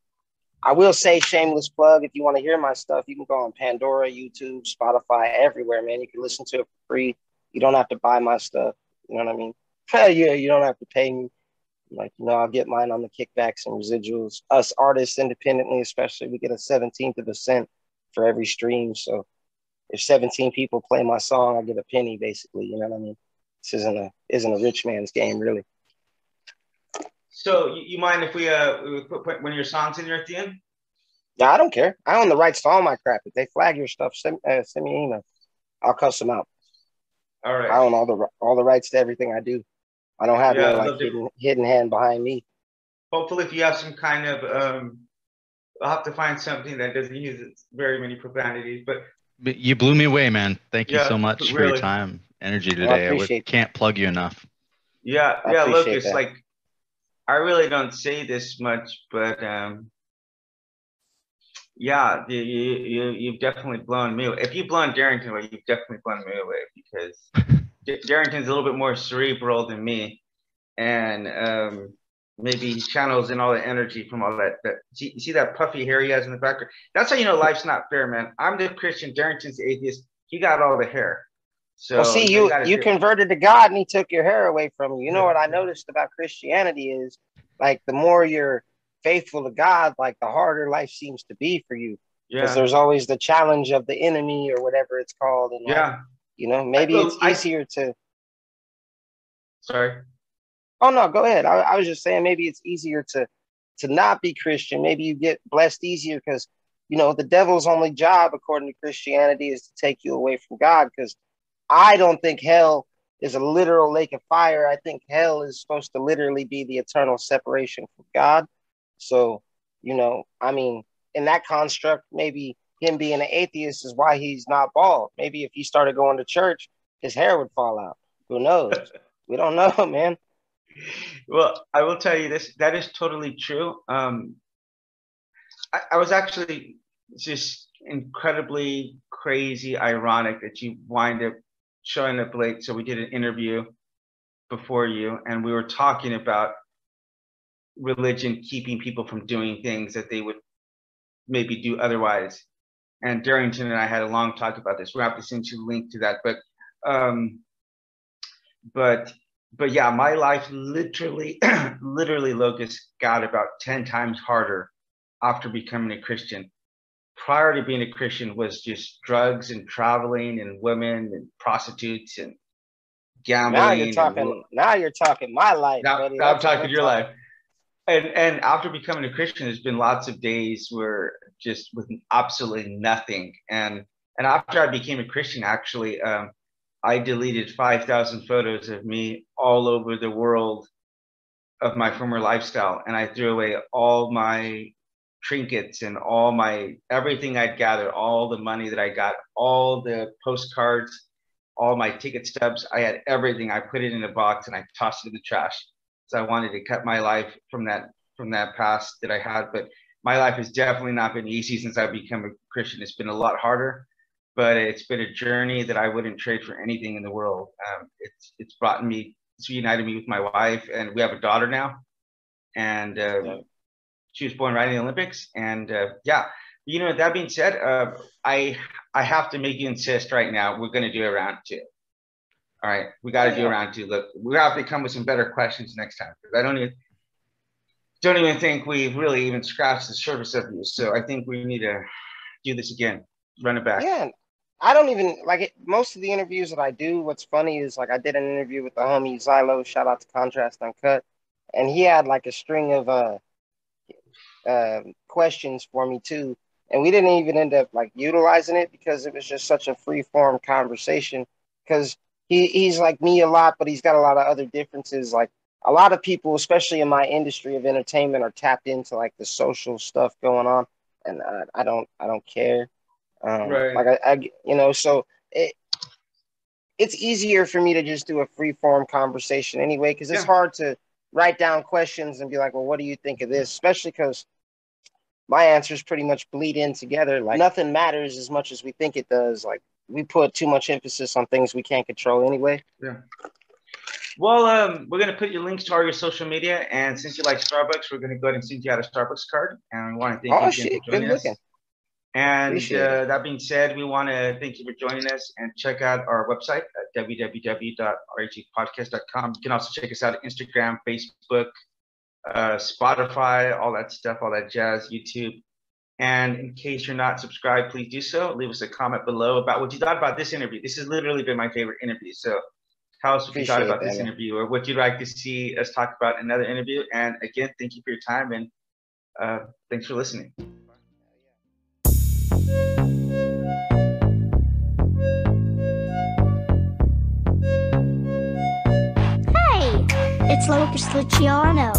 I will say shameless plug. If you want to hear my stuff, you can go on Pandora, YouTube, Spotify, everywhere, man. You can listen to it for free. You don't have to buy my stuff. You know what I mean? *laughs* yeah, you don't have to pay me. Like, you know, I'll get mine on the kickbacks and residuals. Us artists independently, especially, we get a 17th of a cent for every stream. So if 17 people play my song, I get a penny basically. You know what I mean? This isn't a isn't a rich man's game, really. So you, mind if we uh we put, put one of your songs in here at the end? Yeah, I don't care. I own the rights to all my crap. If they flag your stuff, send, uh, send me an email. I'll cuss them out. All right. I own all the all the rights to everything I do. I don't have yeah, no like hidden, hidden hand behind me. Hopefully, if you have some kind of um, I'll have to find something that doesn't use very many profanities. But, but you blew me away, man. Thank you yeah, so much really. for your time, energy today. Well, I, I can't plug you enough. Yeah, I yeah, Lucas. That. Like, I really don't say this much, but um, yeah, you, you you've definitely blown me. Away. If you've blown Darrington away, you've definitely blown me away because *laughs* Darrington's a little bit more cerebral than me, and um, maybe he channels in all the energy from all that. That see, see that puffy hair he has in the background. That's how you know life's not fair, man. I'm the Christian. Darrington's the atheist. He got all the hair. So well, see, you you converted to God, and He took your hair away from you. You know what I noticed about Christianity is like the more you're faithful to God, like the harder life seems to be for you. Because yeah. there's always the challenge of the enemy or whatever it's called. And yeah. Like, you know, maybe it's easier I, to. Sorry. Oh no, go ahead. I, I was just saying maybe it's easier to to not be Christian. Maybe you get blessed easier because you know the devil's only job, according to Christianity, is to take you away from God. Because I don't think hell is a literal lake of fire. I think hell is supposed to literally be the eternal separation from God. So, you know, I mean, in that construct, maybe him being an atheist is why he's not bald. Maybe if he started going to church, his hair would fall out. Who knows? *laughs* we don't know, man. Well, I will tell you this. That is totally true. Um, I, I was actually just incredibly crazy ironic that you wind up showing up late. So we did an interview before you, and we were talking about religion keeping people from doing things that they would maybe do otherwise and Darrington and I had a long talk about this. We'll have to send you a link to that. But um, but but yeah, my life literally, *clears throat* literally, Locust got about 10 times harder after becoming a Christian. Prior to being a Christian was just drugs and traveling and women and prostitutes and gambling. Now you're talking. And, now you're talking my life. Now, now I'm talking your life. And and after becoming a Christian, there's been lots of days where just with absolutely nothing. And and after I became a Christian, actually, um, I deleted 5,000 photos of me all over the world of my former lifestyle, and I threw away all my trinkets and all my everything I'd gathered, all the money that I got, all the postcards, all my ticket stubs. I had everything. I put it in a box and I tossed it in the trash. So I wanted to cut my life from that from that past that I had. But my life has definitely not been easy since I've become a Christian. It's been a lot harder, but it's been a journey that I wouldn't trade for anything in the world. Um, it's it's brought me, it's reunited me with my wife, and we have a daughter now, and uh, yeah. she was born right in the Olympics. And uh, yeah, you know that being said, uh, I I have to make you insist right now. We're going to do a round two. All right, we got to do round two. Look, we have to come with some better questions next time because I don't even don't even think we've really even scratched the surface of you. So I think we need to do this again, run it back. Yeah, I don't even like it. Most of the interviews that I do, what's funny is like I did an interview with the homie Xylo. Shout out to Contrast Uncut, and he had like a string of uh, uh questions for me too, and we didn't even end up like utilizing it because it was just such a free form conversation. Because he he's like me a lot, but he's got a lot of other differences like a lot of people, especially in my industry of entertainment, are tapped into like the social stuff going on, and I, I don't, I don't care. Um, right. Like I, I, you know, so it, it's easier for me to just do a free form conversation anyway, because it's yeah. hard to write down questions and be like, well, what do you think of this? Especially because my answers pretty much bleed in together. Like nothing matters as much as we think it does. Like we put too much emphasis on things we can't control anyway. Yeah. Well, um, we're gonna put your links to all your social media, and since you like Starbucks, we're gonna go ahead and send you out a Starbucks card. And we want to thank Oh you shit, for joining us. looking. And uh, that being said, we want to thank you for joining us and check out our website at www.rhpodcast.com. You can also check us out at Instagram, Facebook, uh, Spotify, all that stuff, all that jazz, YouTube. And in case you're not subscribed, please do so. Leave us a comment below about what you thought about this interview. This has literally been my favorite interview. So tell us what you thought about that, this man. interview or what you'd like to see us talk about in another interview. And again, thank you for your time and uh, thanks for listening. Hey, it's Locust Luciano.